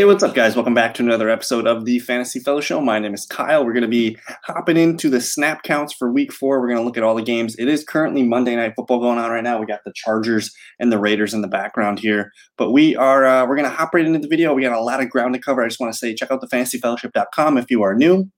Hey, what's up, guys? Welcome back to another episode of the Fantasy Fellow Show. My name is Kyle. We're going to be hopping into the snap counts for week four. We're going to look at all the games. It is currently Monday Night Football going on right now. We got the Chargers and the Raiders in the background here. But we are uh, we're going to hop right into the video. We got a lot of ground to cover. I just want to say check out the fantasyfellowship.com if you are new.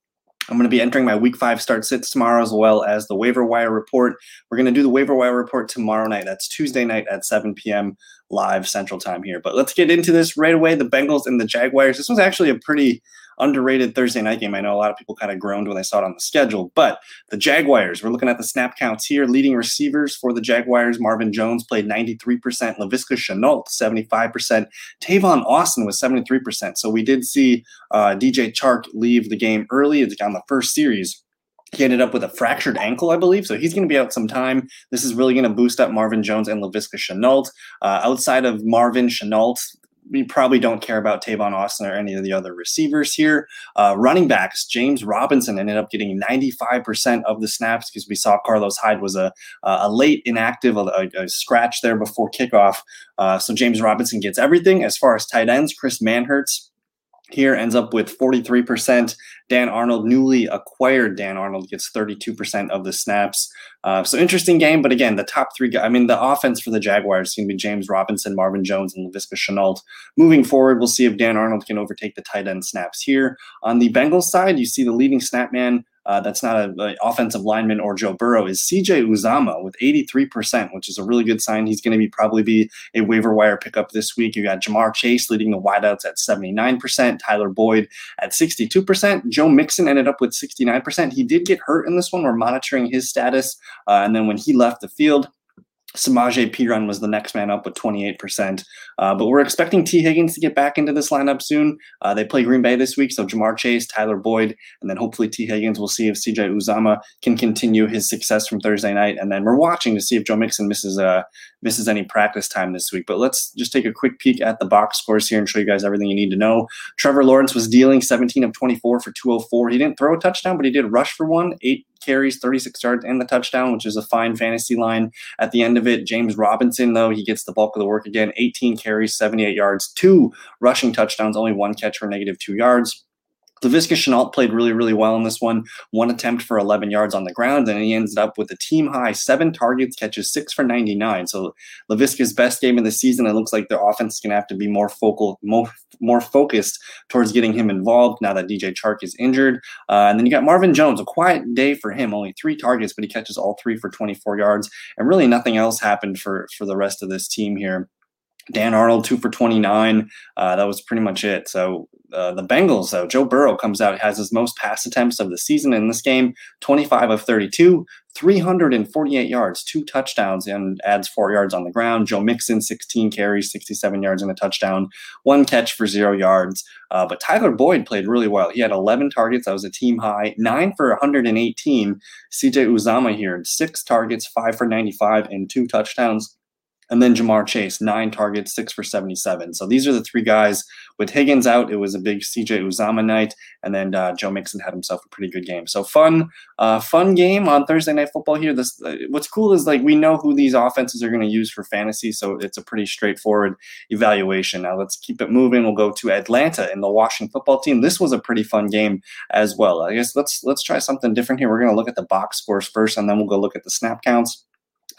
I'm going to be entering my week five start sits tomorrow as well as the waiver wire report. We're going to do the waiver wire report tomorrow night. That's Tuesday night at 7 p.m. live Central Time here. But let's get into this right away. The Bengals and the Jaguars. This was actually a pretty underrated Thursday night game. I know a lot of people kind of groaned when they saw it on the schedule, but the Jaguars, we're looking at the snap counts here. Leading receivers for the Jaguars, Marvin Jones played 93%, Laviska Shenault 75%, Tavon Austin was 73%. So we did see uh, DJ Chark leave the game early on the first series he ended up with a fractured ankle, I believe. So he's going to be out some time. This is really going to boost up Marvin Jones and Laviska Shenault. Uh, outside of Marvin Shenault, we probably don't care about Tavon Austin or any of the other receivers here. Uh, running backs, James Robinson ended up getting 95% of the snaps because we saw Carlos Hyde was a, a late inactive, a, a scratch there before kickoff. Uh, so James Robinson gets everything. As far as tight ends, Chris Manhertz here ends up with 43%. Dan Arnold, newly acquired Dan Arnold, gets 32% of the snaps. Uh, so interesting game, but again, the top three I mean, the offense for the Jaguars is going to be James Robinson, Marvin Jones, and Laviska Shenault. Moving forward, we'll see if Dan Arnold can overtake the tight end snaps here. On the Bengals side, you see the leading snap man uh, that's not an offensive lineman or Joe Burrow is CJ Uzomah with 83%, which is a really good sign. He's going to be probably be a waiver wire pickup this week. You got Ja'Marr Chase leading the wideouts at 79%, Tyler Boyd at 62%. Joe Mixon ended up with 69%. He did get hurt in this one. We're monitoring his status. Uh, and then when he left the field, Samaje Perine was the next man up with 28%. Uh, but we're expecting Tee Higgins to get back into this lineup soon. Uh, they play Green Bay this week, so Ja'Marr Chase, Tyler Boyd, and then hopefully Tee Higgins. We'll see if CJ Uzomah can continue his success from Thursday night. And then we're watching to see if Joe Mixon misses uh, misses any practice time this week. But let's just take a quick peek at the box scores here and show you guys everything you need to know. Trevor Lawrence was dealing 17 of 24 for 204. He didn't throw a touchdown, but he did rush for one, eight carries, 36 yards, and the touchdown, which is a fine fantasy line at the end of it. James Robinson, though, he gets the bulk of the work again 18 carries, 78 yards, two rushing touchdowns, only one catch for negative two yards. Laviska Shenault played really, really well in this one. One attempt for 11 yards on the ground, and he ends up with a team high seven targets, catches six for 99. So Laviska's best game of the season. It looks like their offense is going to have to be more focal, more, more focused towards getting him involved now that DJ Chark is injured. Uh, and then you got Marvin Jones, a quiet day for him, only three targets, but he catches all three for 24 yards. And really nothing else happened for for the rest of this team here. Dan Arnold, two for 29. Uh, that was pretty much it. So uh, the Bengals, though, Joe Burrow comes out, has his most pass attempts of the season in this game 25 of 32, 348 yards, two touchdowns, and adds four yards on the ground. Joe Mixon, 16 carries, 67 yards, and a touchdown, one catch for zero yards. Uh, but Tyler Boyd played really well. He had 11 targets. That was a team high, nine for 118. CJ Uzomah here, six targets, five for 95, and two touchdowns. And then Ja'Marr Chase, nine targets, six for 77. So these are the three guys. With Higgins out, it was a big CJ Uzomah night. And then uh, Joe Mixon had himself a pretty good game. So fun, uh, fun game on Thursday Night Football here. This uh, What's cool is like we know who these offenses are going to use for fantasy. So it's a pretty straightforward evaluation. Now let's keep it moving. We'll go to Atlanta and the Washington football team. This was a pretty fun game as well. I guess let's let's try something different here. We're going to look at the box scores first, and then we'll go look at the snap counts.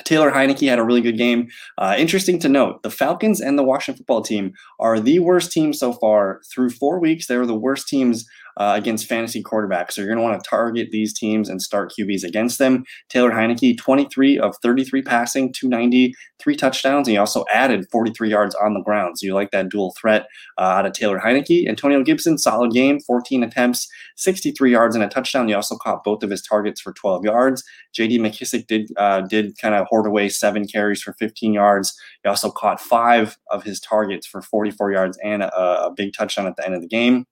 Taylor Heinicke had a really good game. Uh, interesting to note, the Falcons and the Washington football team are the worst teams so far through four weeks. They were the worst teams uh, against fantasy quarterbacks. So you're going to want to target these teams and start QBs against them. Taylor Heinicke, 23 of 33 passing, 290, three touchdowns. And he also added 43 yards on the ground. So you like that dual threat uh, out of Taylor Heinicke. Antonio Gibson, solid game, 14 attempts, 63 yards and a touchdown. He also caught both of his targets for 12 yards. J.D. McKissic did uh, did kind of hoard away seven carries for 15 yards. He also caught five of his targets for 44 yards and a, a big touchdown at the end of the game.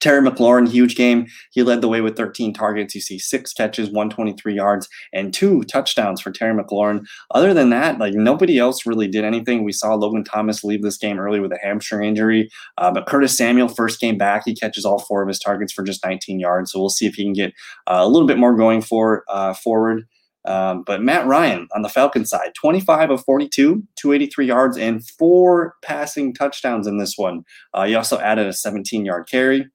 Terry McLaurin, huge game. He led the way with 13 targets. You see six catches, 123 yards, and two touchdowns for Terry McLaurin. Other than that, like nobody else really did anything. We saw Logan Thomas leave this game early with a hamstring injury, uh, but Curtis Samuel, first game back, he catches all four of his targets for just 19 yards. So we'll see if he can get uh, a little bit more going for uh, forward. Um, but Matt Ryan on the Falcons side, 25 of 42, 283 yards, and four passing touchdowns in this one. Uh, he also added a 17 yard carry.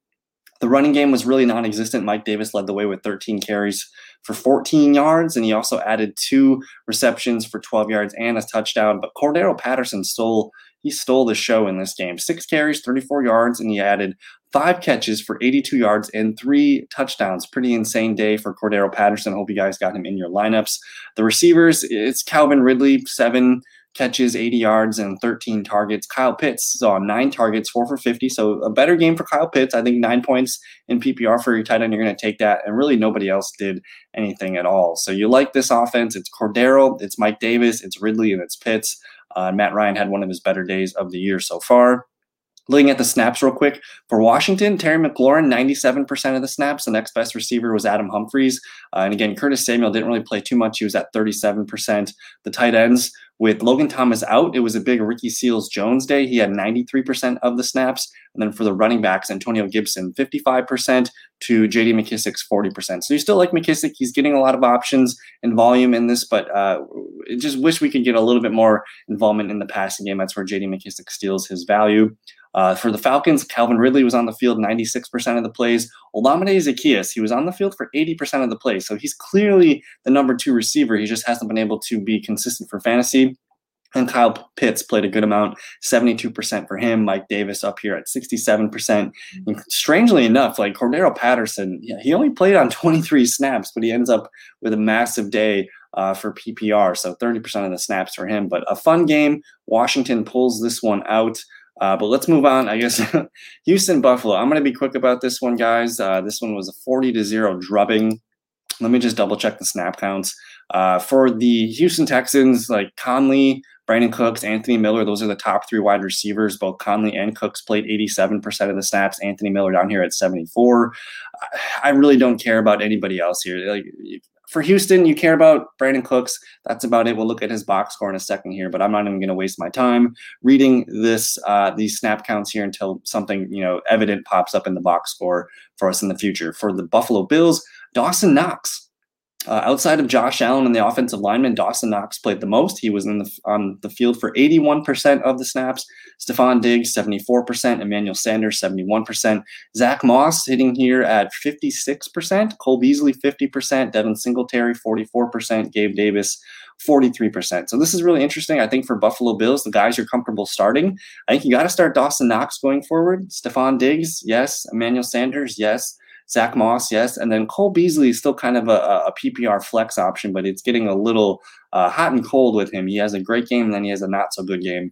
The running game was really non existent. Mike Davis led the way with 13 carries for 14 yards, and he also added two receptions for 12 yards and a touchdown. But Cordarrelle Patterson stole he stole the show in this game. Six carries, 34 yards, and he added five catches for 82 yards and three touchdowns. Pretty insane day for Cordarrelle Patterson. Hope you guys got him in your lineups. The receivers, it's Calvin Ridley, seven catches, 80 yards, and 13 targets. Kyle Pitts saw nine targets, four for 50. So a better game for Kyle Pitts. I think nine points in PPR for your tight end. You're going to take that. And really, nobody else did anything at all. So you like this offense. It's Cordarrelle, it's Mike Davis, it's Ridley, and it's Pitts. Uh, Matt Ryan had one of his better days of the year so far. Looking at the snaps real quick for Washington, Terry McLaurin, 97% of the snaps. The next best receiver was Adam Humphries. Uh, and again, Curtis Samuel didn't really play too much. He was at 37%. The tight ends with Logan Thomas out, it was a big Ricky Seals Jones day. He had 93% of the snaps. And then for the running backs, Antonio Gibson, 55% to JD McKissic's 40%. So you still like McKissic. He's getting a lot of options and volume in this, but uh, just wish we could get a little bit more involvement in the passing game. That's where JD McKissic steals his value. Uh, for the Falcons, Calvin Ridley was on the field 96% of the plays. Olamide Zaccheaus, he was on the field for 80% of the plays. So he's clearly the number two receiver. He just hasn't been able to be consistent for fantasy. And Kyle Pitts played a good amount, 72% for him. Mike Davis up here at 67%. And strangely enough, like Cordarrelle Patterson, yeah, he only played on 23 snaps, but he ends up with a massive day uh, for PPR. So 30% of the snaps for him. But a fun game. Washington pulls this one out. Uh, but let's move on. I guess Houston Buffalo. I'm going to be quick about this one, guys. Uh, this one was a 40 to zero drubbing. Let me just double check the snap counts. Uh, for the Houston Texans, like Conley, Brandin Cooks, Anthony Miller, those are the top three wide receivers. Both Conley and Cooks played 87% of the snaps. Anthony Miller down here at 74. I really don't care about anybody else here. Like for Houston, you care about Brandin Cooks. That's about it. We'll look at his box score in a second here, but I'm not even going to waste my time reading this uh, these snap counts here until something you know evident pops up in the box score for us in the future. For the Buffalo Bills, Dawson Knox uh, outside of Josh Allen and the offensive lineman, Dawson Knox played the most. He was in the, on the field for 81% of the snaps. Stefon Diggs, 74%. Emmanuel Sanders, 71%. Zack Moss hitting here at 56%. Cole Beasley, 50%. Devin Singletary, 44%. Gabe Davis, 43%. So this is really interesting. I think for Buffalo Bills, the guys you're comfortable starting, I think you got to start Dawson Knox going forward. Stefon Diggs, yes. Emmanuel Sanders, yes. Zack Moss, yes, and then Cole Beasley is still kind of a, a PPR flex option, but it's getting a little uh, hot and cold with him. He has a great game, and then he has a not so good game.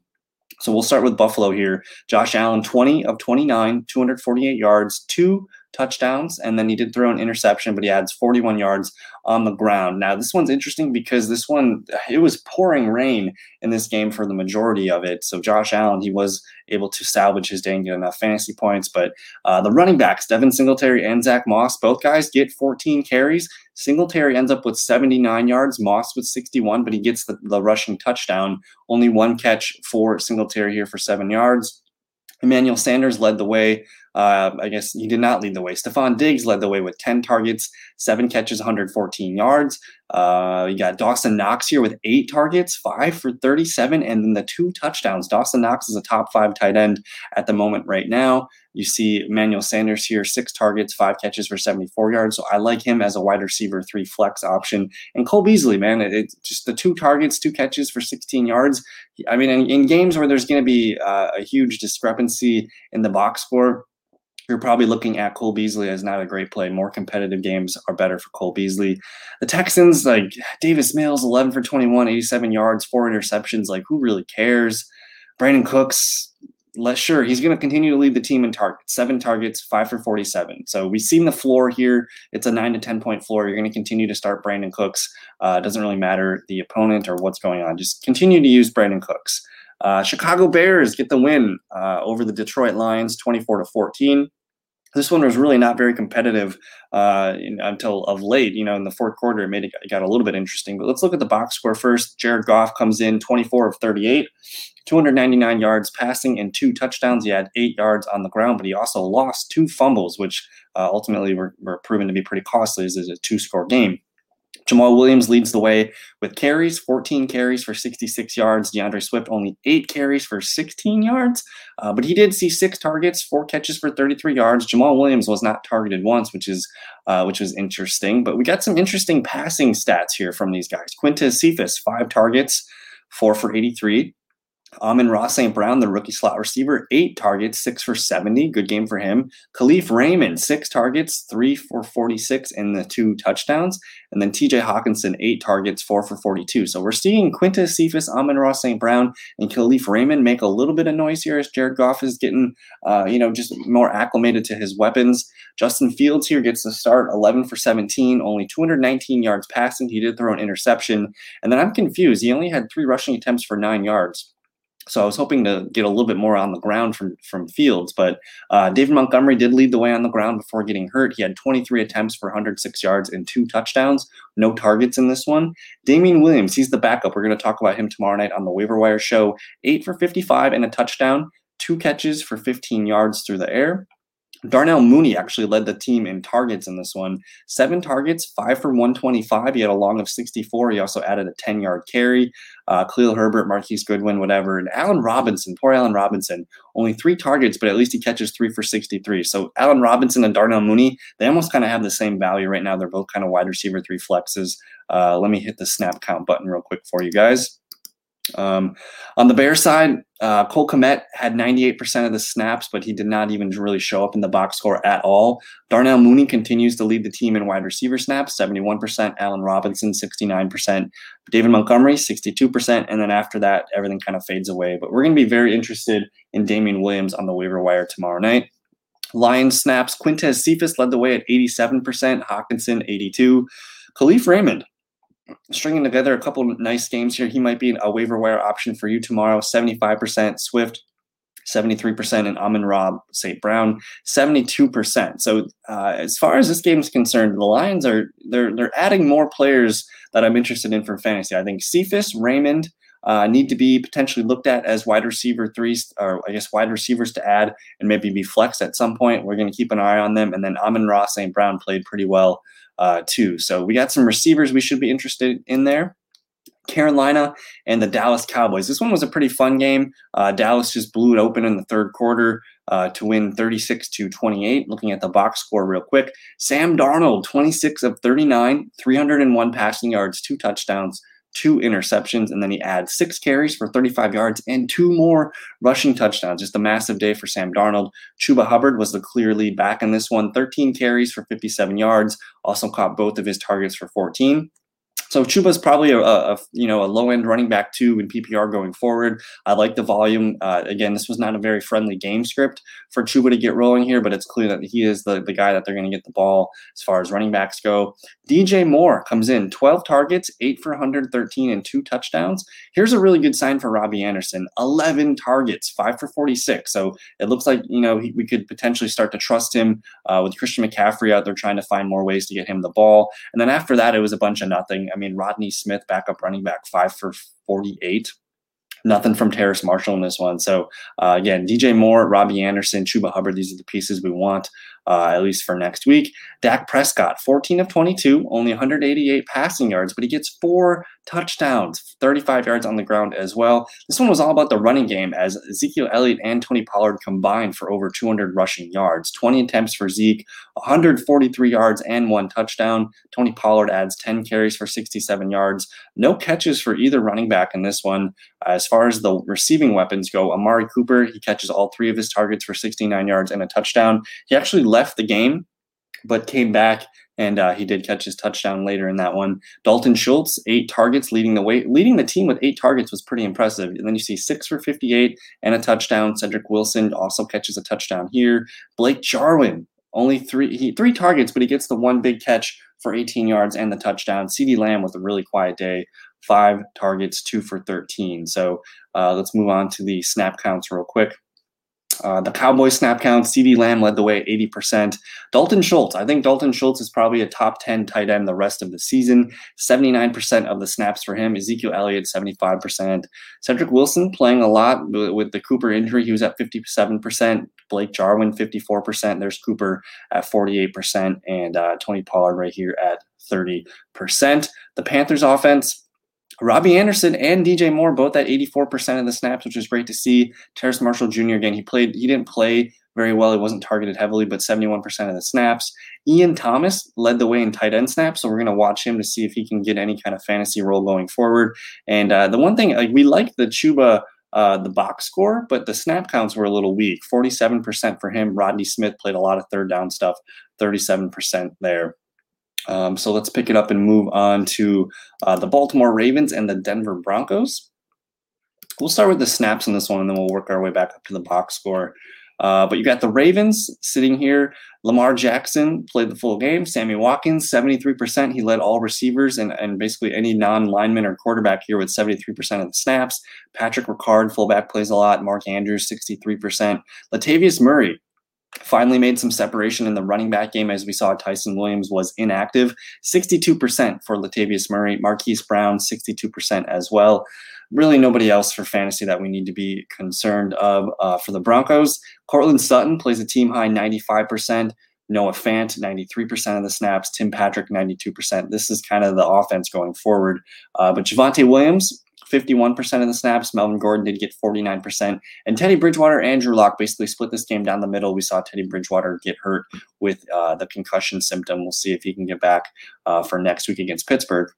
So we'll start with Buffalo here. Josh Allen, 20 of 29, 248 yards, two touchdowns, and then he did throw an interception, but he adds 41 yards on the ground. Now, this one's interesting because this one, it was pouring rain in this game for the majority of it. So Josh Allen, he was able to salvage his day and get enough fantasy points. But uh, the running backs, Devin Singletary and Zach Moss, both guys get 14 carries. Singletary ends up with 79 yards, Moss with 61, but he gets the, the rushing touchdown. Only one catch for Singletary here for seven yards. Emmanuel Sanders led the way uh, I guess he did not lead the way. Stefon Diggs led the way with 10 targets, seven catches, 114 yards. Uh, you got Dawson Knox here with eight targets, five for 37, and then the two touchdowns. Dawson Knox is a top five tight end at the moment right now. You see Emmanuel Sanders here, six targets, five catches for 74 yards. So I like him as a wide receiver three flex option. And Cole Beasley, man, it's it, just the two targets, two catches for 16 yards. I mean, in, in games where there's going to be uh, a huge discrepancy in the box score, you're probably looking at Cole Beasley as not a great play. More competitive games are better for Cole Beasley. The Texans, like Davis Mills, 11 for 21, 87 yards, four interceptions. Like, who really cares? Brandin Cooks, less sure. He's going to continue to lead the team in targets, seven targets, five for 47. So we've seen the floor here. It's a nine to 10 point floor. You're going to continue to start Brandin Cooks. Uh, doesn't really matter the opponent or what's going on. Just continue to use Brandin Cooks. Uh, Chicago Bears get the win uh, over the Detroit Lions, 24 to 14 this one was really not very competitive uh, in, until of late. You know, in the fourth quarter, it made it, it got a little bit interesting. But let's look at the box score first. Jared Goff comes in 24 of 38, 299 yards passing and two touchdowns. He had eight yards on the ground, but he also lost two fumbles, which uh, ultimately were, were proven to be pretty costly This is a two score game. Jamaal Williams leads the way with carries, 14 carries for 66 yards. D'Andre Swift only eight carries for 16 yards, uh, but he did see six targets, four catches for 33 yards. Jamaal Williams was not targeted once, which is uh, which was interesting. But we got some interesting passing stats here from these guys. Quintez Cephus, five targets, four for 83. Amon-Ra St. Brown, the rookie slot receiver, eight targets, six for 70. Good game for him. Kalif Raymond, six targets, three for 46, and the two touchdowns. And then TJ Hockenson, eight targets, four for 42. So we're seeing Quintez Cephus, Amon Ross St. Brown, and Kalif Raymond make a little bit of noise here as Jared Goff is getting, uh, you know, just more acclimated to his weapons. Justin Fields here gets the start, 11 for 17, only 219 yards passing. He did throw an interception. And then I'm confused. He only had three rushing attempts for nine yards. So I was hoping to get a little bit more on the ground from from Fields, but uh, David Montgomery did lead the way on the ground before getting hurt. He had 23 attempts for 106 yards and two touchdowns, no targets in this one. Damien Williams, he's the backup. We're going to talk about him tomorrow night on the waiver wire show. Eight for 55 and a touchdown, two catches for 15 yards through the air. Darnell Mooney actually led the team in targets in this one. Seven targets, five for 125. He had a long of 64. He also added a 10 yard carry. Uh, Khalil Herbert, Marquise Goodwin, whatever. And Allen Robinson, poor Allen Robinson, only three targets, but at least he catches three for 63. So Allen Robinson and Darnell Mooney, they almost kind of have the same value right now. They're both kind of wide receiver three flexes. Uh, let me hit the snap count button real quick for you guys. Um, on the Bear side, uh, Cole Kmet had 98% of the snaps, but he did not even really show up in the box score at all. Darnell Mooney continues to lead the team in wide receiver snaps, 71%. Allen Robinson, 69%. David Montgomery, 62%. And then after that, everything kind of fades away. But we're going to be very interested in Damien Williams on the waiver wire tomorrow night. Lions snaps, Quintez Cephus led the way at 87%, Hockenson, 82. Kalif Raymond, stringing together a couple nice games here. He might be a waiver wire option for you tomorrow. 75% Swift, 73% and Amon-Ra St. Brown, 72%. So uh, as far as this game is concerned, the Lions are they're they're adding more players that I'm interested in for fantasy. I think Cephus, Raymond, uh, need to be potentially looked at as wide receiver threes, or I guess wide receivers to add and maybe be flexed at some point. We're going to keep an eye on them. And then Amon-Ra St. Brown played pretty well uh, too. So we got some receivers we should be interested in there. Carolina and the Dallas Cowboys. This one was a pretty fun game. Uh, Dallas just blew it open in the third quarter uh, to win 36 to 28. Looking at the box score real quick, Sam Darnold, 26 of 39, 301 passing yards, two touchdowns, two interceptions, and then he adds six carries for 35 yards and two more rushing touchdowns. Just a massive day for Sam Darnold. Chuba Hubbard was the clear lead back in this one, 13 carries for 57 yards, also caught both of his targets for 14. So Chuba's probably a, a, you know a low end running back too in PPR going forward. I like the volume. Uh, again, this was not a very friendly game script for Chuba to get rolling here, but it's clear that he is the, the guy that they're going to get the ball as far as running backs go. DJ Moore comes in 12 targets, 8 for 113 and two touchdowns. Here's a really good sign for Robbie Anderson 11 targets, 5 for 46. So it looks like, you know, he, we could potentially start to trust him uh, with Christian McCaffrey out there trying to find more ways to get him the ball. And then after that, it was a bunch of nothing. I mean, Rodney Smith, backup running back, 5 for 48 nothing from Terrace Marshall in this one. So uh, again, DJ Moore, Robbie Anderson, Chuba Hubbard, these are the pieces we want uh, at least for next week. Dak Prescott, 14 of 22, only 188 passing yards, but he gets four touchdowns, 35 yards on the ground as well. This one was all about the running game as Ezekiel Elliott and Tony Pollard combined for over 200 rushing yards, 20 attempts for Zeke, 143 yards and one touchdown. Tony Pollard adds 10 carries for 67 yards. No catches for either running back in this one. As far as the receiving weapons go, Amari Cooper, he catches all three of his targets for 69 yards and a touchdown. He actually left the game, but came back and uh, he did catch his touchdown later in that one. Dalton Schultz, eight targets, leading the way, leading the team with eight targets was pretty impressive. And then you see six for 58 and a touchdown. Cedric Wilson also catches a touchdown here. Blake Jarwin, only three he, three targets, but he gets the one big catch for 18 yards and the touchdown. CeeDee Lamb with a really quiet day, five targets, two for 13. So uh, let's move on to the snap counts real quick. Uh, the Cowboys snap count, CeeDee Lamb led the way at 80%. Dalton Schultz, I think Dalton Schultz is probably a top 10 tight end the rest of the season. 79% of the snaps for him. Ezekiel Elliott, 75%. Cedric Wilson playing a lot with the Cooper injury. He was at 57%. Blake Jarwin, 54%. There's Cooper at 48%. And uh, Tony Pollard right here at 30%. The Panthers offense, Robbie Anderson and DJ Moore both at 84% of the snaps, which is great to see. Terrace Marshall Jr. again, he played, he didn't play very well. He wasn't targeted heavily, but 71% of the snaps. Ian Thomas led the way in tight end snaps, so we're going to watch him to see if he can get any kind of fantasy role going forward. And uh, the one thing, like we like the Chuba uh, the box score, but the snap counts were a little weak. 47% for him. Rodney Smith played a lot of third down stuff, 37% there. Um, so let's pick it up and move on to uh, the Baltimore Ravens and the Denver Broncos. We'll start with the snaps in this one, and then we'll work our way back up to the box score. Uh, but you got the Ravens sitting here. Lamar Jackson played the full game. Sammy Watkins, 73%. He led all receivers and, and basically any non lineman or quarterback here with 73% of the snaps. Patrick Ricard, fullback, plays a lot. Mark Andrews, 63%. Latavius Murray, finally made some separation in the running back game as we saw Ty'Son Williams was inactive. 62% for Latavius Murray, Marquise Brown, 62% as well. Really, nobody else for fantasy that we need to be concerned of. Uh, for the Broncos, Courtland Sutton plays a team high 95%. Noah Fant, 93% of the snaps. Tim Patrick, 92%. This is kind of the offense going forward. Uh, but Javonte Williams, 51% of the snaps. Melvin Gordon did get 49%. And Teddy Bridgewater, Andrew Lock basically split this game down the middle. We saw Teddy Bridgewater get hurt with uh, the concussion symptom. We'll see if he can get back uh, for next week against Pittsburgh.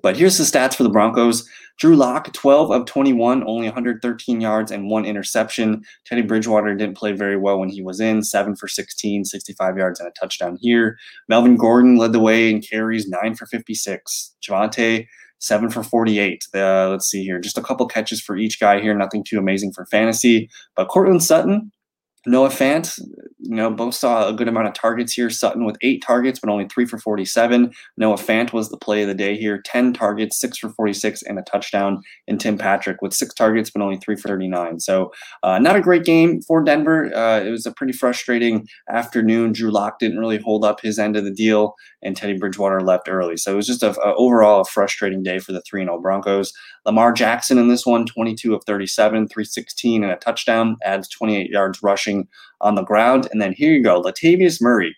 But here's the stats for the Broncos. Drew Lock, 12 of 21, only 113 yards and one interception. Teddy Bridgewater didn't play very well when he was in, 7 for 16, 65 yards and a touchdown here. Melvin Gordon led the way in carries, 9 for 56. Javonte, seven for 48. Uh, let's see here. Just a couple catches for each guy here. Nothing too amazing for fantasy. But Courtland Sutton, Noah Fant, you know, both saw a good amount of targets here. Sutton with eight targets, but only three for 47. Noah Fant was the play of the day here 10 targets, six for 46, and a touchdown. And Tim Patrick with six targets, but only three for 39. So, uh, not a great game for Denver. Uh, it was a pretty frustrating afternoon. Drew Lock didn't really hold up his end of the deal, and Teddy Bridgewater left early. So, it was just a, a overall a frustrating day for the 3 0 Broncos. Lamar Jackson in this one, 22 of 37, 316, and a touchdown, adds 28 yards rushing on the ground. And then here you go, Latavius Murray,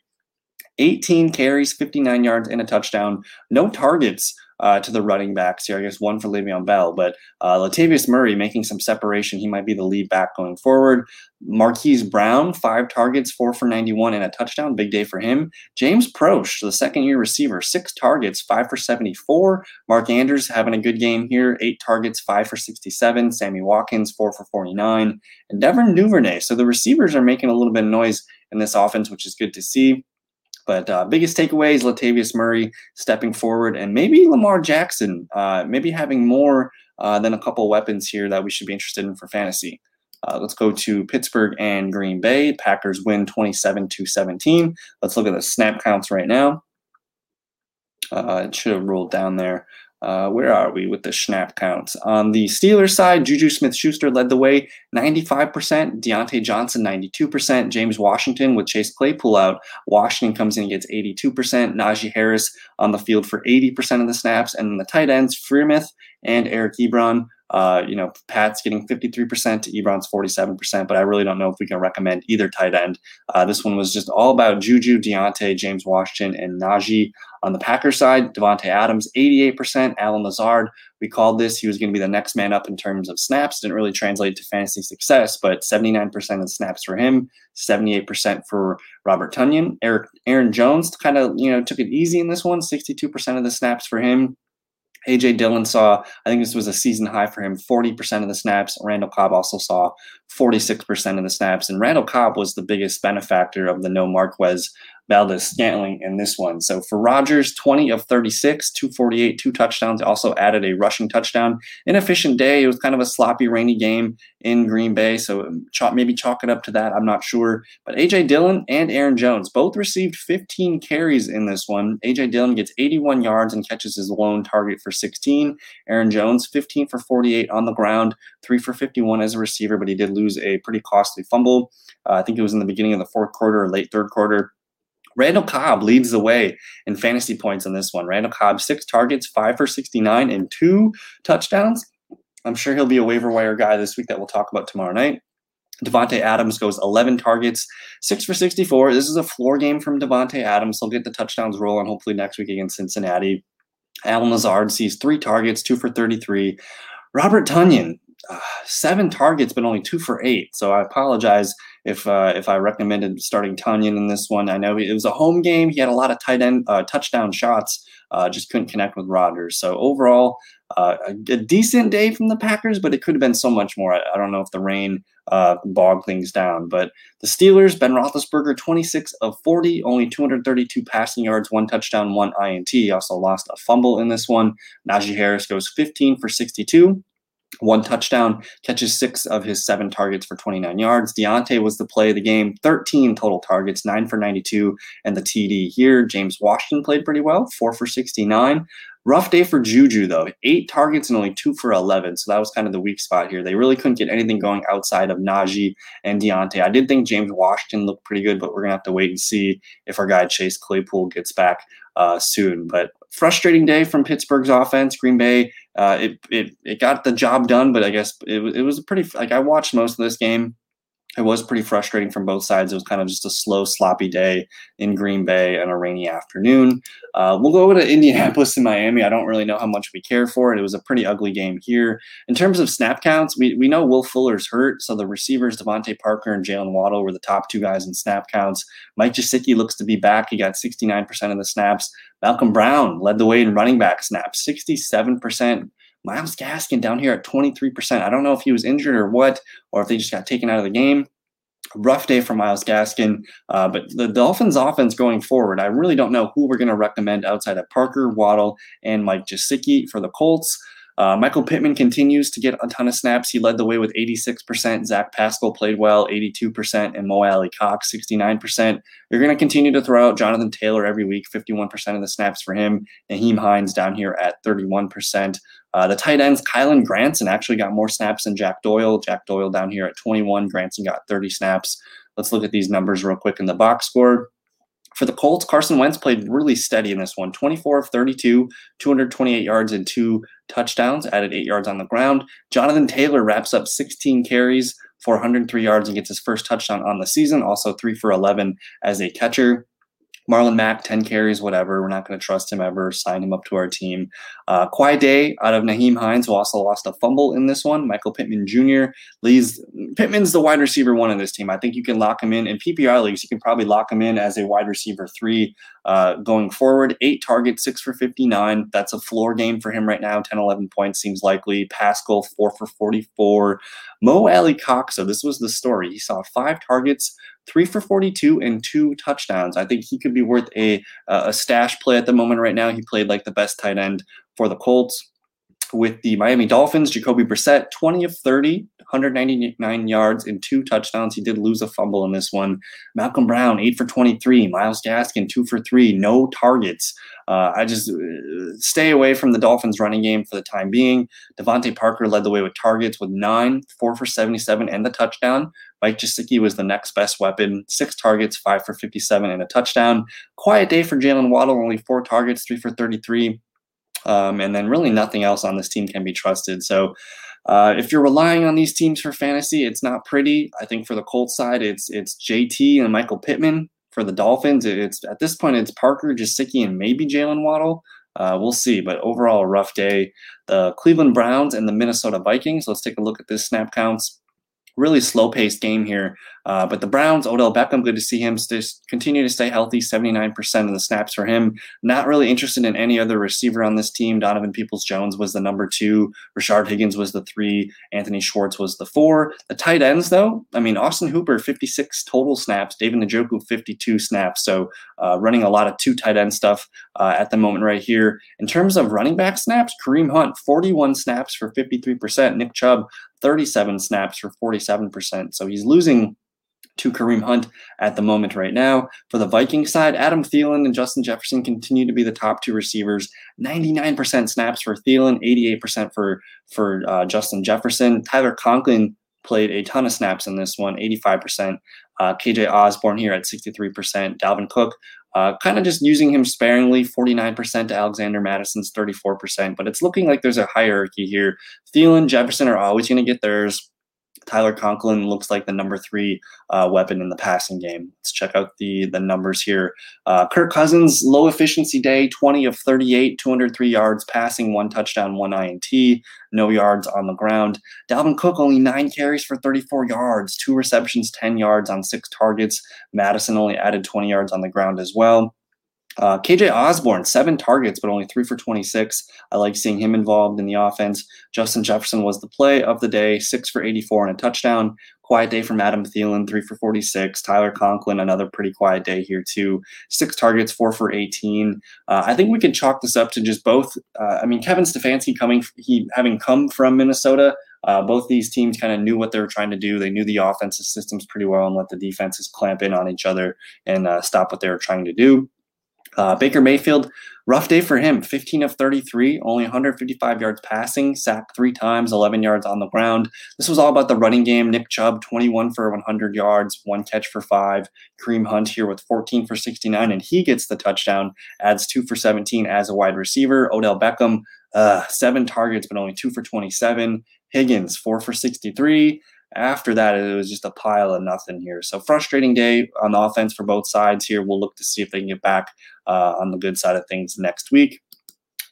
18 carries, 59 yards, and a touchdown. No targets uh, to the running backs here. I guess one for Le'Veon Bell, but uh, Latavius Murray making some separation. He might be the lead back going forward. Marquise Brown, five targets, four for 91 and a touchdown. Big day for him. James Proche, the second year receiver, six targets, five for 74. Mark Andrews having a good game here, eight targets, five for 67. Sammy Watkins, four for 49. And Devin Duvernay. So the receivers are making a little bit of noise in this offense, which is good to see. But uh, biggest takeaways: Latavius Murray stepping forward, and maybe Lamar Jackson, uh, maybe having more uh, than a couple weapons here that we should be interested in for fantasy. Uh, let's go to Pittsburgh and Green Bay. Packers win 27 to 17. Let's look at the snap counts right now. Uh, it should have rolled down there. Uh, where are we with the snap counts? On the Steelers side, Juju Smith Schuster led the way, 95%. Diontae Johnson, 92%. James Washington with Chase Claypool out. Washington comes in and gets 82%. Najee Harris on the field for 80% of the snaps. And the tight ends, Freiermuth and Eric Ebron uh, you know, Pat's getting 53% Ebron's 47%, but I really don't know if we can recommend either tight end. Uh, this one was just all about Juju, Diontae, James Washington, and Najee. On the Packers side, Davante Adams, 88%. Allen Lazard, we called this. He was going to be the next man up in terms of snaps. Didn't really translate to fantasy success, but 79% of the snaps for him, 78% for Robert Tonyan. Eric Aaron Jones kind of, you know, took it easy in this one, 62% of the snaps for him. AJ Dillon saw, I think this was a season high for him, 40% of the snaps. Randall Cobb also saw 46% of the snaps. And Randall Cobb was the biggest benefactor of the no Marquez Valdes-Scantling in this one. So for Rodgers, 20 of 36, 248, two touchdowns. Also added a rushing touchdown. Inefficient day. It was kind of a sloppy, rainy game in Green Bay. So um, maybe chalk it up to that. I'm not sure. But A.J. Dillon and Aaron Jones both received 15 carries in this one. A.J. Dillon gets 81 yards and catches his lone target for 16. Aaron Jones, 15 for 48 on the ground, 3 for 51 as a receiver, but he did lose a pretty costly fumble. Uh, I think it was in the beginning of the fourth quarter or late third quarter. Randall Cobb leads the way in fantasy points on this one. Randall Cobb, six targets, five for 69, and two touchdowns. I'm sure he'll be a waiver wire guy this week that we'll talk about tomorrow night. Davante Adams goes 11 targets, 6 for 64. This is a floor game from Davante Adams. He'll get the touchdowns rolling hopefully next week against Cincinnati. Allen Lazard sees 3 targets, 2 for 33. Robert Tonyan, uh, 7 targets, but only 2 for 8. So I apologize if uh, if I recommended starting Tonyan in this one. I know it was a home game. He had a lot of tight end uh, touchdown shots, uh, just couldn't connect with Rodgers. So overall, uh, a, a, decent day from the Packers, but it could have been so much more. I, I don't know if the rain uh, bogged things down. But the Steelers, Ben Roethlisberger, 26 of 40, only 232 passing yards, one touchdown, one INT. He also lost a fumble in this one. Najee Harris goes 15 for 62 one touchdown, catches six of his seven targets for 29 yards. Diontae was the play of the game, 13 total targets, nine for 92, and the TD here. James Washington played pretty well, four for 69. Rough day for Juju, though. Eight targets and only two for 11. So that was kind of the weak spot here. They really couldn't get anything going outside of Najee and Diontae. I did think James Washington looked pretty good, but we're going to have to wait and see if our guy Chase Claypool gets back uh, soon. But frustrating day from Pittsburgh's offense. Green Bay, uh, it, it, it got the job done, but I guess it, it was a pretty, like I watched most of this game it was pretty frustrating from both sides. It was kind of just a slow, sloppy day in Green Bay and a rainy afternoon. Uh, we'll go over to Indianapolis and Miami. I don't really know how much we care for it. It was a pretty ugly game here. In terms of snap counts, we, we know Will Fuller's hurt. So the receivers, DeVante Parker and Jaylen Waddle, were the top two guys in snap counts. Mike Gesicki looks to be back. He got 69% of the snaps. Malcolm Brown led the way in running back snaps, 67%. Myles Gaskin down here at 23%. I don't know if he was injured or what, or if they just got taken out of the game. Rough day for Myles Gaskin, uh, but the Dolphins' offense going forward, I really don't know who we're going to recommend outside of Parker, Waddle, and Mike Gesicki for the Colts. Uh, Michael Pittman continues to get a ton of snaps. He led the way with 86%. Zach Pascal played well, 82%, and Mo Alie-Cox, 69%. You're going to continue to throw out Jonathan Taylor every week, 51% of the snaps for him. Nyheim Hines down here at 31%. Uh, the tight ends, Kylen Granson actually got more snaps than Jack Doyle. Jack Doyle down here at 21. Granson got 30 snaps. Let's look at these numbers real quick in the box score. For the Colts, Carson Wentz played really steady in this one 24 of 32, 228 yards and two touchdowns, added eight yards on the ground. Jonathan Taylor wraps up 16 carries, 403 yards, and gets his first touchdown on the season, also three for 11 as a catcher. Marlon Mack, 10 carries, whatever. We're not going to trust him ever. Sign him up to our team. Uh, day out of Nyheim Hines, who also lost a fumble in this one. Michael Pittman Jr. leads. Pittman's the wide receiver one in this team. I think you can lock him in. In PPR leagues, you can probably lock him in as a wide receiver three uh, going forward. Eight targets, six for 59. That's a floor game for him right now. 10, 11 points seems likely. Pascal, four for 44. Mo Alie-Cox, so this was the story. He saw five targets three for 42 and two touchdowns. I think he could be worth a a stash play at the moment right now. He played like the best tight end for the Colts. With the Miami Dolphins, Jacoby Brissett, 20 of 30, 199 yards and two touchdowns. He did lose a fumble in this one. Malcolm Brown, 8 for 23. Myles Gaskin, 2 for 3. No targets. Uh, I just uh, stay away from the Dolphins running game for the time being. DeVante Parker led the way with targets with nine, four for 77, and the touchdown. Mike Gesicki was the next best weapon, six targets, five for 57, and a touchdown. Quiet day for Jaylen Waddle, only four targets, three for 33. Um, and then really nothing else on this team can be trusted. So uh, if you're relying on these teams for fantasy, it's not pretty. I think for the Colts side, it's it's JT and Michael Pittman. For the Dolphins, it's at this point it's Parker, Gesicki, and maybe Jaylen Waddle. Uh, we'll see, but overall a rough day. The Cleveland Browns and the Minnesota Vikings. Let's take a look at this snap counts really slow paced game here. Uh, but the Browns, Odell Beckham, good to see him st- continue to stay healthy. 79% of the snaps for him. Not really interested in any other receiver on this team. Donovan Peoples Jones was the number two. Rashard Higgins was the three. Anthony Schwartz was the four. The tight ends, though, I mean, Austin Hooper, 56 total snaps. David Njoku, 52 snaps. So uh, running a lot of two tight end stuff uh, at the moment right here. In terms of running back snaps, Kareem Hunt, 41 snaps for 53%. Nick Chubb, 37 snaps for 47%. So he's losing to Kareem Hunt at the moment right now. For the Viking side, Adam Thielen and Justin Jefferson continue to be the top two receivers. 99% snaps for Thielen, 88% for for uh, Justin Jefferson. Tyler Conklin played a ton of snaps in this one, 85%. Uh, KJ Osborn here at 63%. Dalvin Cook, uh, kind of just using him sparingly, 49% to Alexander Mattison's 34%. But it's looking like there's a hierarchy here. Thielen, Jefferson are always going to get theirs. Tyler Conklin looks like the number three uh, weapon in the passing game. Let's check out the the numbers here. Uh, Kirk Cousins, low efficiency day, 20 of 38, 203 yards passing, one touchdown, one INT, no yards on the ground. Dalvin Cook only nine carries for 34 yards, two receptions, 10 yards on six targets. Mattison only added 20 yards on the ground as well. Uh, KJ Osborn, seven targets, but only three for 26. I like seeing him involved in the offense. Justin Jefferson was the play of the day, six for 84 and a touchdown. Quiet day from Adam Thielen, three for 46. Tyler Conklin, another pretty quiet day here, too. Six targets, four for 18. Uh, I think we can chalk this up to just both. Uh, I mean, Kevin Stefanski coming, he having come from Minnesota, uh, both these teams kind of knew what they were trying to do. They knew the offensive systems pretty well and let the defenses clamp in on each other and uh, stop what they were trying to do. Uh, Baker Mayfield, rough day for him. 15 of 33, only 155 yards passing, sacked three times, 11 yards on the ground. This was all about the running game. Nick Chubb, 21 for 100 yards, one catch for five. Kareem Hunt here with 14 for 69, and he gets the touchdown, adds two for 17 as a wide receiver. Odell Beckham, uh, seven targets, but only two for 27. Higgins, four for 63. After that, it was just a pile of nothing here. So frustrating day on the offense for both sides here. We'll look to see if they can get back uh, on the good side of things next week.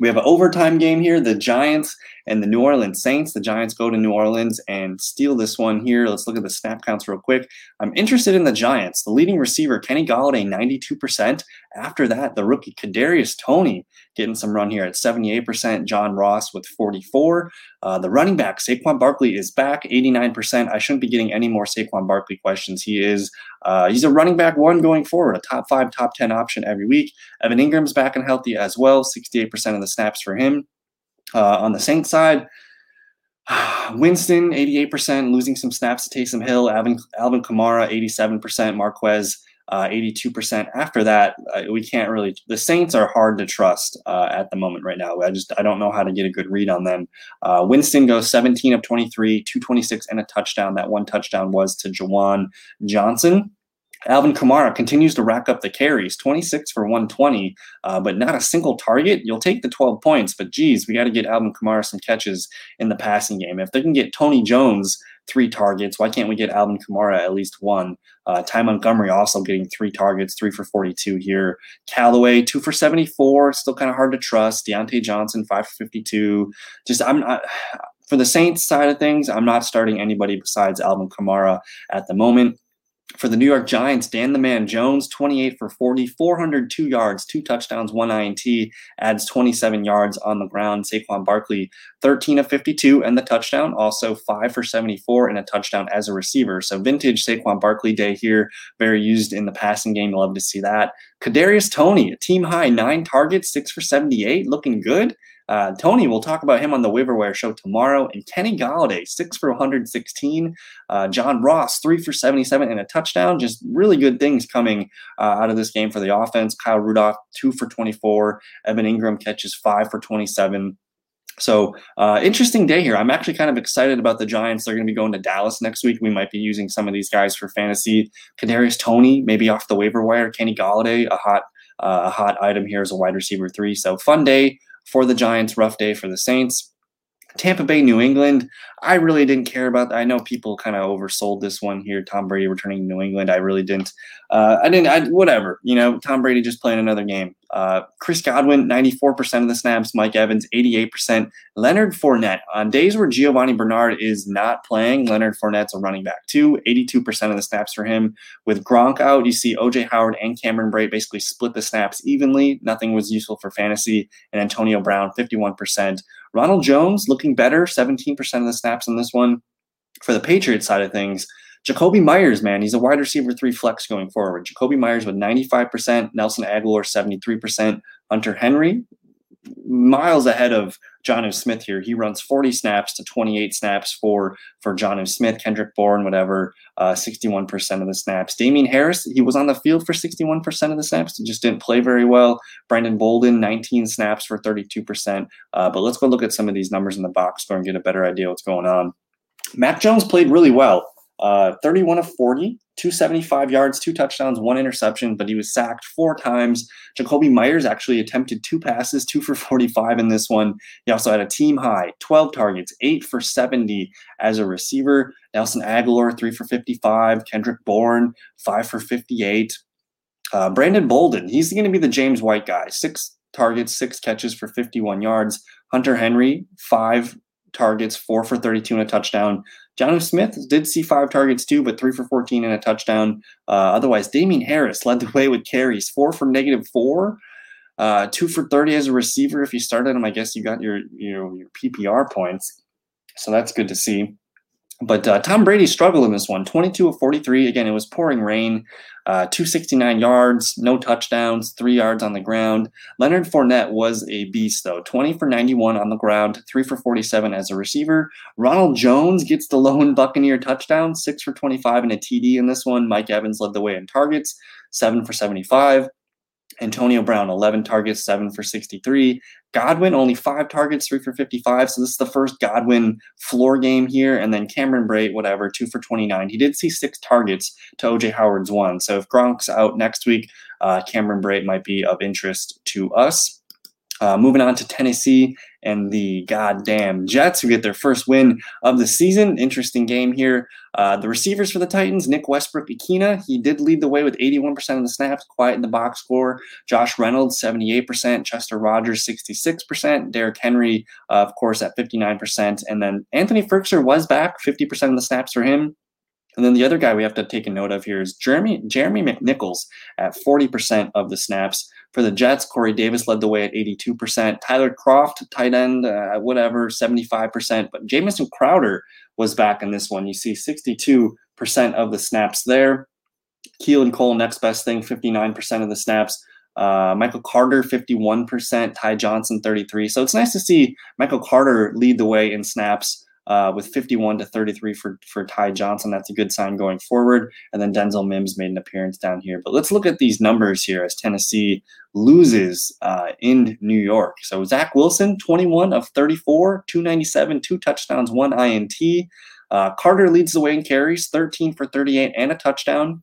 We have an overtime game here. The Giants and the New Orleans Saints. The Giants go to New Orleans and steal this one here. Let's look at the snap counts real quick. I'm interested in the Giants. The leading receiver, Kenny Golladay, 92%. After that, the rookie Kadarius Toney getting some run here at 78%. John Ross with 44. Uh, the running back Saquon Barkley is back, 89%. I shouldn't be getting any more Saquon Barkley questions. He is uh, he's a running back one going forward, a top five, top 10 option every week. Evan Engram's back and healthy as well, 68% of the snaps for him. Uh, on the Saints side, Winston, 88%, losing some snaps to Taysom Hill. Alvin, Alvin Kamara, 87%. Marquez, uh, 82%. After that, uh, we can't really. The Saints are hard to trust uh, at the moment right now. I just I don't know how to get a good read on them. Uh, Winston goes 17 of 23, 226 and a touchdown. That one touchdown was to Juwan Johnson. Alvin Kamara continues to rack up the carries, 26 for 120, uh, but not a single target. You'll take the 12 points, but geez, we got to get Alvin Kamara some catches in the passing game. If they can get Tony Jones three targets, why can't we get Alvin Kamara at least one? Uh, Ty Montgomery also getting three targets, three for 42 here. Callaway, two for 74, still kind of hard to trust. Diontae Johnson, five for 52. Just, I'm not. For the Saints side of things, I'm not starting anybody besides Alvin Kamara at the moment for the New York Giants, Dan the Man Jones, 28 for 40, 402 yards, two touchdowns, one INT, adds 27 yards on the ground. Saquon Barkley, 13 of 52 and the touchdown, also 5 for 74 and a touchdown as a receiver. So vintage Saquon Barkley day here, very used in the passing game. Love to see that. Kadarius Toney, a team high, nine targets, 6 for 78, looking good. Uh, Toney, we'll talk about him on the waiver wire show tomorrow. And Kenny Golladay, six for 116. Uh, John Ross, three for 77 and a touchdown. Just really good things coming uh, out of this game for the offense. Kyle Rudolph, two for 24. Evan Engram catches five for 27. So uh, interesting day here. I'm actually kind of excited about the Giants. They're going to be going to Dallas next week. We might be using some of these guys for fantasy. Kadarius Toney, maybe off the waiver wire. Kenny Golladay, a hot uh, a hot item here as a wide receiver three. So fun day for the Giants, rough day for the Saints. Tampa Bay, New England. I really didn't care about that. I know people kind of oversold this one here. Tom Brady returning to New England. I really didn't. Uh, I didn't. I, whatever. You know, Tom Brady just playing another game. Uh, Chris Godwin, 94% of the snaps. Mike Evans, 88%. Leonard Fournette. On days where Giovani Bernard is not playing, Leonard Fournette's a running back too. 82% of the snaps for him. With Gronk out, you see OJ Howard and Cameron Brate basically split the snaps evenly. Nothing was useful for fantasy. And Antonio Brown, 51%. Ronald Jones looking better, 17% of the snaps in this one. For the Patriots side of things, Jakobi Meyers, man, he's a wide receiver three flex going forward. Jakobi Meyers with 95%, Nelson Agholor 73%, Hunter Henry miles ahead of Jonnu Smith here. He runs 40 snaps to 28 snaps for for Jonnu Smith, Kendrick Bourne, whatever, uh, 61% of the snaps. Damien Harris, he was on the field for 61% of the snaps, just didn't play very well. Brandon Bolden, 19 snaps for 32%. Uh, but let's go look at some of these numbers in the box score and get a better idea what's going on. Mac Jones played really well. Uh, 31 of 40, 275 yards, two touchdowns, one interception, but he was sacked four times. Jakobi Meyers actually attempted two passes, two for 45 in this one. He also had a team high 12 targets, eight for 70 as a receiver. Nelson Agholor, three for 55. Kendrick Bourne, five for 58. Uh, Brandon Bolden, he's going to be the James White guy. Six targets, six catches for 51 yards. Hunter Henry, five targets, four for 32 and a touchdown. Jonnu Smith did see five targets too, but three for 14 and a touchdown. Uh, otherwise, Damien Harris led the way with carries, four for negative four, uh, two for 30 as a receiver. If you started him, I guess you got your, your, your PPR points. So that's good to see. But uh, Tom Brady struggled in this one 22 of 43. Again, it was pouring rain, uh, 269 yards, no touchdowns, three yards on the ground. Leonard Fournette was a beast, though 20 for 91 on the ground, three for 47 as a receiver. Ronald Jones gets the lone Buccaneer touchdown, six for 25 and a TD in this one. Mike Evans led the way in targets, seven for 75. Antonio Brown, 11 targets, 7 for 63. Godwin, only 5 targets, 3 for 55. So this is the first Godwin floor game here. And then Cameron Brate, whatever, 2 for 29. He did see 6 targets to OJ Howard's 1. So if Gronk's out next week, uh, Cameron Brate might be of interest to us. Uh, moving on to Tennessee and the goddamn Jets, who get their first win of the season. Interesting game here. Uh, the receivers for the Titans, Nick Westbrook-Ikhine, he did lead the way with 81% of the snaps, quiet in the box score. Josh Reynolds, 78%. Chester Rogers, 66%. Derrick Henry, uh, of course, at 59%. And then Anthony Firkser was back, 50% of the snaps for him. And then the other guy we have to take a note of here is Jeremy Jeremy McNichols at 40% of the snaps. For the Jets, Corey Davis led the way at 82%. Tyler Kroft, tight end, uh, whatever, 75%. But Jamison Crowder was back in this one. You see 62% of the snaps there. Keelan Cole, next best thing, 59% of the snaps. Uh, Michael Carter, 51%. Ty Johnson, 33. So it's nice to see Michael Carter lead the way in snaps uh, with 51 to 33 for, for Ty Johnson. That's a good sign going forward. And then Denzel Mims made an appearance down here. But let's look at these numbers here as Tennessee loses uh, in New York. So Zach Wilson, 21 of 34, 297, two touchdowns, one INT. Uh, Carter leads the way in carries, 13 for 38 and a touchdown.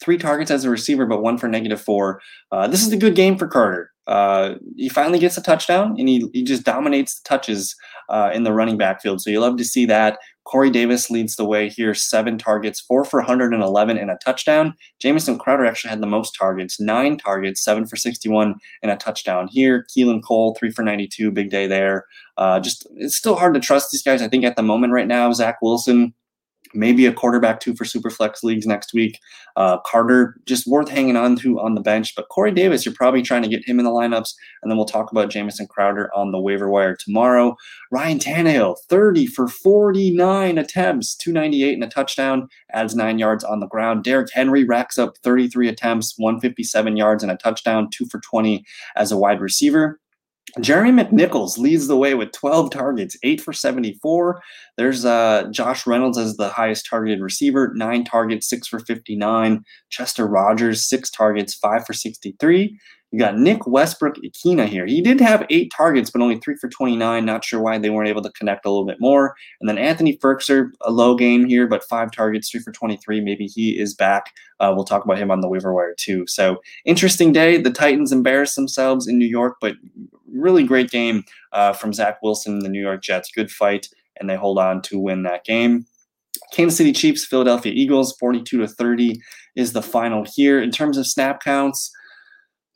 Three targets as a receiver, but one for negative four. Uh, this is a good game for Carter. Uh, he finally gets a touchdown and he, he just dominates the touches uh, in the running back field. So you love to see that. Corey Davis leads the way here, seven targets, four for 111 and a touchdown. Jamison Crowder actually had the most targets, nine targets, seven for 61 and a touchdown here. Keelan Cole, three for 92, big day there. Uh, just it's still hard to trust these guys. I think at the moment right now, Zach Wilson maybe a quarterback two for superflex leagues next week. Uh, Carter just worth hanging on to on the bench, but Corey Davis, you're probably trying to get him in the lineups, and then we'll talk about Jamison Crowder on the waiver wire tomorrow. Ryan Tannehill, 30 for 49 attempts, 298 and a touchdown, adds nine yards on the ground. Derrick Henry racks up 33 attempts, 157 yards and a touchdown, two for 20 as a wide receiver. Jeremy McNichols leads the way with 12 targets, 8 for 74. There's uh, Josh Reynolds as the highest targeted receiver, 9 targets, 6 for 59. Chester Rogers, 6 targets, 5 for 63. You got Nick Westbrook Ikhine here. He did have eight targets, but only three for 29. Not sure why they weren't able to connect a little bit more. And then Anthony Firkser, a low game here, but five targets, three for 23. Maybe he is back. Uh, we'll talk about him on the waiver wire too. So interesting day. The Titans embarrassed themselves in New York, but really great game uh, from Zach Wilson and the New York Jets. Good fight, and they hold on to win that game. Kansas City Chiefs, Philadelphia Eagles, 42 to 30 is the final here. In terms of snap counts,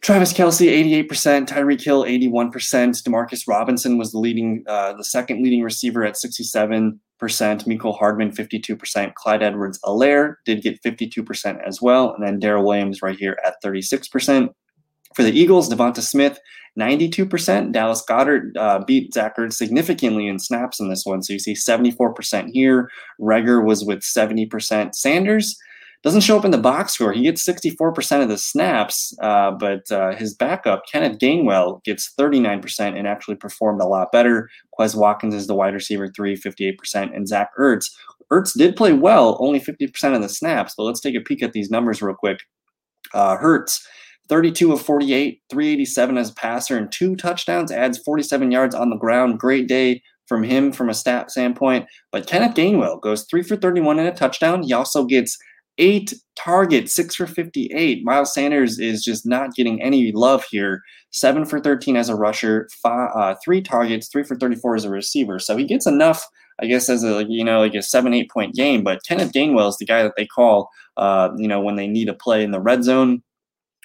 Travis Kelce, 88%, Tyreek Hill, 81%. Demarcus Robinson was the leading, uh, the second leading receiver at 67%. Mecole Hardman, 52%. Clyde Edwards Helaire did get 52% as well. And then Darrel Williams right here at 36%. For the Eagles, Devonta Smith, 92%. Dallas Goedert uh, beat Zach Ertz significantly in snaps in this one. So you see 74% here. Reagor was with 70%. Sanders doesn't show up in the box score. He gets 64% of the snaps, uh, but uh, his backup, Kenneth Gainwell, gets 39% and actually performed a lot better. Quez Watkins is the wide receiver, three, 58%. And Zach Ertz. Ertz did play well, only 50% of the snaps, but let's take a peek at these numbers real quick. Uh, Hurts, 32 of 48, 387 as a passer, and two touchdowns, adds 47 yards on the ground. Great day from him from a stat standpoint. But Kenneth Gainwell goes three for 31 and a touchdown. He also gets eight targets, six for 58. Miles Sanders is just not getting any love here. Seven for 13 as a rusher, five, uh, three targets, three for 34 as a receiver. So he gets enough, I guess, as a you know like a seven eight point game. But Kenneth Gainwell is the guy that they call, uh, you know, when they need a play in the red zone.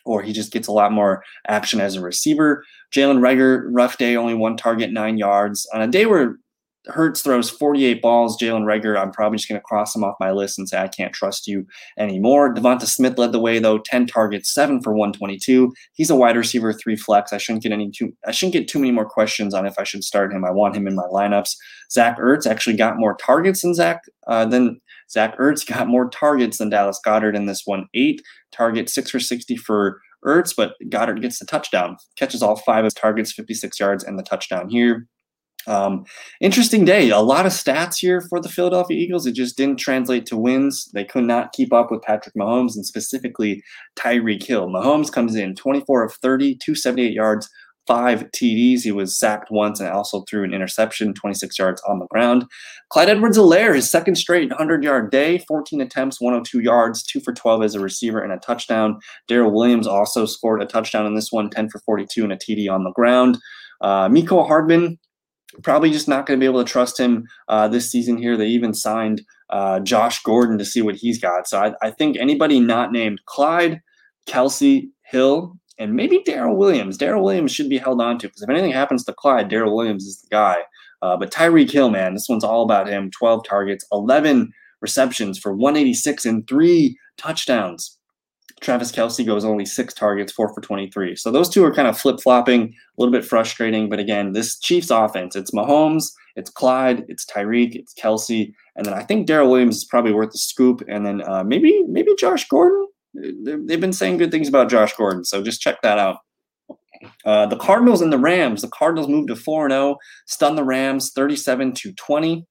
Or he just gets a lot more action as a receiver. Jalen Reagor, rough day, only one target, nine yards. On a day where Hurts throws 48 balls. Jalen Reagor, I'm probably just going to cross him off my list and say I can't trust you anymore. Devonta Smith led the way though, 10 targets, seven for 122. He's a wide receiver, three flex. I shouldn't get any too. I shouldn't get too many more questions on if I should start him. I want him in my lineups. Zach Ertz actually got more targets than Zach uh, than Zach Ertz got more targets than Dallas Goedert in this one. Eight targets, six for 60 for Ertz, but Goedert gets the touchdown, catches all five of his targets, 56 yards, and the touchdown here. Um, interesting day. A lot of stats here for the Philadelphia Eagles. It just didn't translate to wins. They could not keep up with Patrick Mahomes and specifically Tyreek Hill. Mahomes comes in 24 of 30, 278 yards, five TDs. He was sacked once and also threw an interception, 26 yards on the ground. Clyde Edwards Helaire, his second straight 100 yard day, 14 attempts, 102 yards, two for 12 as a receiver and a touchdown. Darrel Williams also scored a touchdown in this one, 10 for 42 and a TD on the ground. Uh, Mecole Hardman, probably just not going to be able to trust him uh, this season here. They even signed uh, Josh Gordon to see what he's got. So I, I think anybody not named Clyde, Kelce, Hill, and maybe Darrel Williams. Darrel Williams should be held on to because if anything happens to Clyde, Darrel Williams is the guy. Uh, but Tyreek Hill, man, this one's all about him. 12 targets, 11 receptions for 186 and three touchdowns. Travis Kelce goes only six targets, four for 23. So those two are kind of flip flopping, a little bit frustrating. But again, this Chiefs offense, it's Mahomes, it's Clyde, it's Tyreek, it's Kelsey. And then I think Darrel Williams is probably worth the scoop. And then uh, maybe, maybe Josh Gordon. They've been saying good things about Josh Gordon. So just check that out. Uh, the Cardinals and the Rams. The Cardinals moved to 4 0, stun the Rams 37 to 20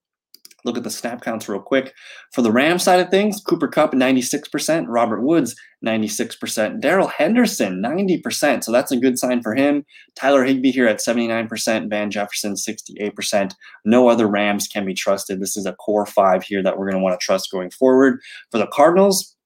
look at the snap counts real quick. For the Ram side of things, Cooper Kupp 96%, Robert Woods 96%, Darrell Henderson 90%. So that's a good sign for him. Tyler Higbee here at 79%, Van Jefferson 68%. No other Rams can be trusted. This is a core five here that we're going to want to trust going forward. For the Cardinals,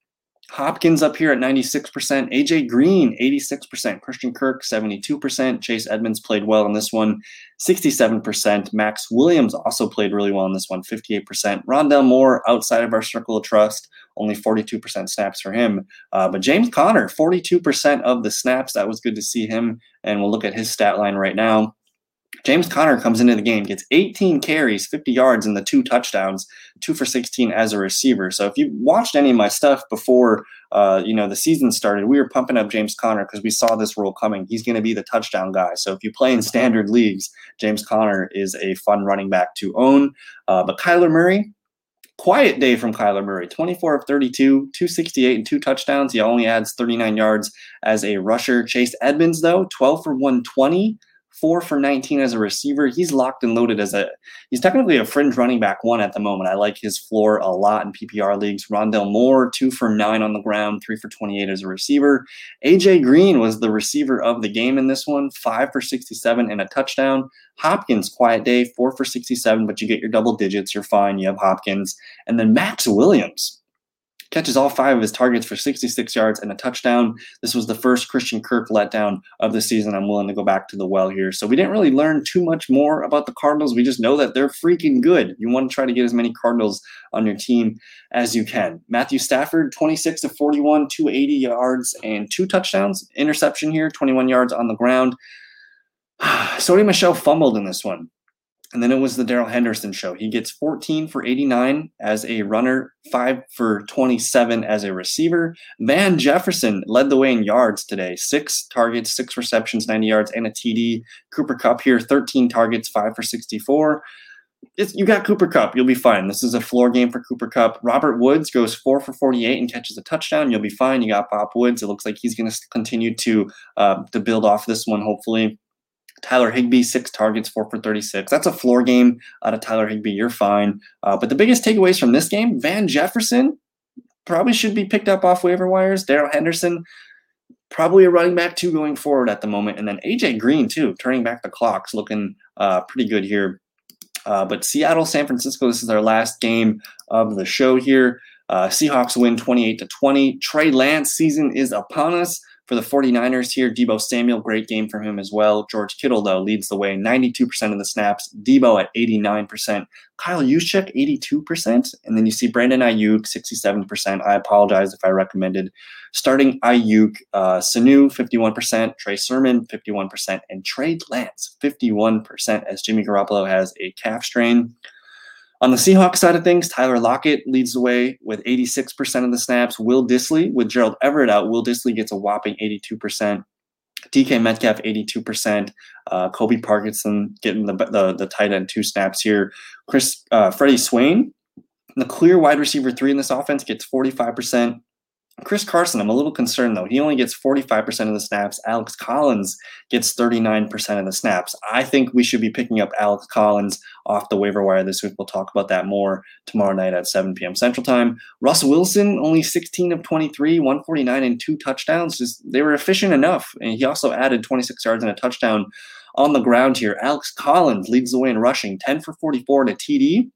Hopkins up here at 96%, AJ Green 86%, Christian Kirk 72%, Chase Edmonds played well in this one, 67%. Maxx Williams also played really well in this one, 58%. Rondale Moore outside of our circle of trust, only 42% snaps for him. Uh, but James Conner, 42% of the snaps. That was good to see him. And we'll look at his stat line right now. James Conner comes into the game, gets 18 carries, 50 yards, and the two touchdowns, two for 16 as a receiver. So if you watched any of my stuff before, uh, you know, the season started, we were pumping up James Conner because we saw this role coming. He's going to be the touchdown guy. So if you play in standard leagues, James Conner is a fun running back to own. Uh, but Kyler Murray, quiet day from Kyler Murray 24 of 32, 268 and two touchdowns. He only adds 39 yards as a rusher. Chase Edmonds, though, 12 for 120 four for 19 as a receiver. He's locked and loaded as a he's technically a fringe running back one at the moment. I like his floor a lot in PPR leagues. Rondale Moore, two for nine on the ground, three for 28 as a receiver. AJ Green was the receiver of the game in this one, five for 67 and a touchdown. Hopkins, quiet day, four for 67, but you get your double digits. You're fine. You have Hopkins. And then Maxx Williams catches all five of his targets for 66 yards and a touchdown. This was the first Christian Kirk letdown of the season. I'm willing to go back to the well here. So we didn't really learn too much more about the Cardinals. We just know that they're freaking good. You want to try to get as many Cardinals on your team as you can. Matthew Stafford, 26 to 41, 280 yards and two touchdowns. Interception here, 21 yards on the ground. Sony Michel fumbled in this one. And then it was the Darrell Henderson show. He gets 14 for 89 as a runner, 5 for 27 as a receiver. Van Jefferson led the way in yards today. Six targets, six receptions, 90 yards, and a TD. Cooper Kupp here, 13 targets, 5 for 64. It's, you got Cooper Kupp. You'll be fine. This is a floor game for Cooper Kupp. Robert Woods goes 4 for 48 and catches a touchdown. You'll be fine. You got Bob Woods. It looks like he's going to continue to uh, to build off this one, hopefully. Tyler Higbee, six targets, four for 36. That's a floor game out of Tyler Higbee. You're fine. Uh, but the biggest takeaways from this game Van Jefferson probably should be picked up off waiver wires. Darrell Henderson, probably a running back too going forward at the moment. And then AJ Green, too, turning back the clocks, looking uh, pretty good here. Uh, but Seattle, San Francisco, this is our last game of the show here. Uh, Seahawks win 28 to 20. Trey Lance season is upon us for the 49ers here. Deebo Samuel, great game from him as well. George Kittle, though, leads the way 92% of the snaps. Deebo at 89%. Kyle Juszczyk, 82%. And then you see Brandon Aiyuk, 67%. I apologize if I recommended starting Aiyuk. Uh, Sanu, 51%. Trey Sermon, 51%. And Trey Lance, 51%, as Jimmy Garoppolo has a calf strain. On the Seahawks side of things, Tyler Lockett leads the way with 86% of the snaps. Will Dissly, with Gerald Everett out, Will Dissly gets a whopping 82%. DK Metcalf, 82%. Uh, Colby Parkinson getting the, the, the tight end two snaps here. Chris uh, Freddie Swain, the clear wide receiver three in this offense, gets 45%. Chris Carson, I'm a little concerned though. He only gets 45% of the snaps. Alex Collins gets 39% of the snaps. I think we should be picking up Alex Collins off the waiver wire this week. We'll talk about that more tomorrow night at 7 p.m. Central Time. Russ Wilson, only 16 of 23, 149 and two touchdowns. Just they were efficient enough. And he also added 26 yards and a touchdown on the ground here. Alex Collins leads the way in rushing, 10 for 44 to TD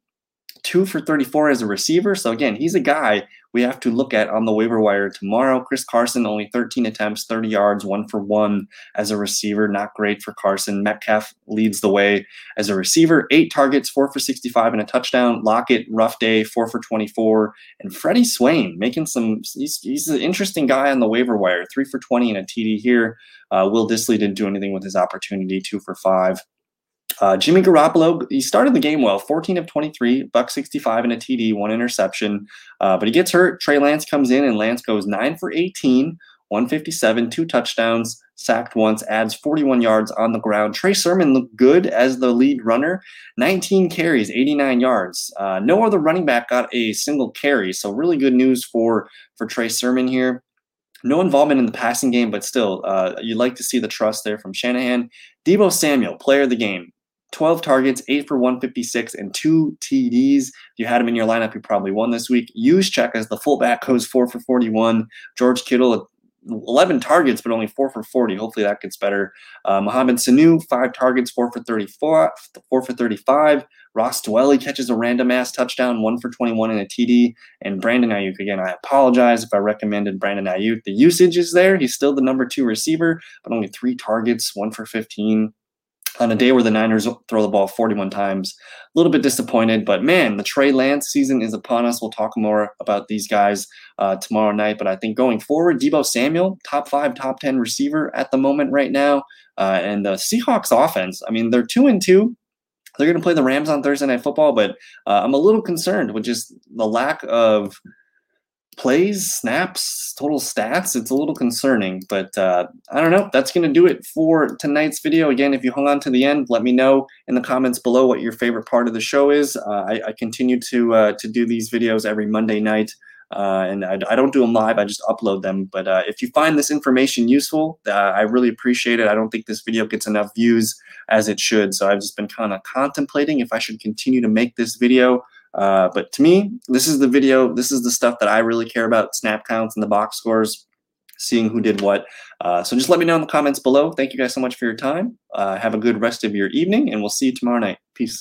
two for 34 as a receiver. So again, he's a guy we have to look at on the waiver wire tomorrow. Chris Carson, only 13 attempts, 30 yards, one for one as a receiver. Not great for Carson. Metcalf leads the way as a receiver. Eight targets, four for 65 and a touchdown. Lockett, rough day, four for 24. And Freddie Swain making some, he's, he's an interesting guy on the waiver wire. Three for 20 and a TD here. Uh, Will Dissly didn't do anything with his opportunity, two for five. Uh, Jimmy Garoppolo, he started the game well, 14 of 23, buck 65 and a TD, one interception, uh, but he gets hurt. Trey Lance comes in and Lance goes 9 for 18, 157, two touchdowns, sacked once, adds 41 yards on the ground. Trey Sermon looked good as the lead runner, 19 carries, 89 yards. Uh, no other running back got a single carry, so really good news for for Trey Sermon here. No involvement in the passing game, but still, uh, you'd like to see the trust there from Shanahan. Deebo Samuel, player of the game, 12 targets, 8 for 156, and 2 TDs. If you had him in your lineup, you probably won this week. Juszczyk as the fullback goes 4 for 41. George Kittle, 11 targets, but only 4 for 40. Hopefully that gets better. Uh, Mohamed Sanu, 5 targets, 4 for 34, 4 for 35. Ross Dwelley catches a random ass touchdown, 1 for 21 and a TD. And Brandon Aiyuk, again, I apologize if I recommended Brandon Aiyuk. The usage is there. He's still the number two receiver, but only 3 targets, 1 for 15 on a day where the Niners throw the ball 41 times. A little bit disappointed, but man, the Trey Lance season is upon us. We'll talk more about these guys uh, tomorrow night. But I think going forward, Deebo Samuel, top five, top 10 receiver at the moment right now. Uh, and the Seahawks offense, I mean, they're two and two. They're going to play the Rams on Thursday Night Football, but uh, I'm a little concerned with just the lack of plays, snaps, total stats, it's a little concerning. But uh, I don't know. That's going to do it for tonight's video. Again, if you hung on to the end, let me know in the comments below what your favorite part of the show is. Uh, I, I, continue to uh, to do these videos every Monday night. Uh, and I, I, don't do them live, I just upload them. But uh, if you find this information useful, uh, I really appreciate it. I don't think this video gets enough views as it should. So I've just been kind of contemplating if I should continue to make this video. Uh, but to me, this is the video. This is the stuff that I really care about: snap counts and the box scores, seeing who did what. Uh, so just let me know in the comments below. Thank you guys so much for your time. Uh, have a good rest of your evening, and we'll see you tomorrow night. Peace.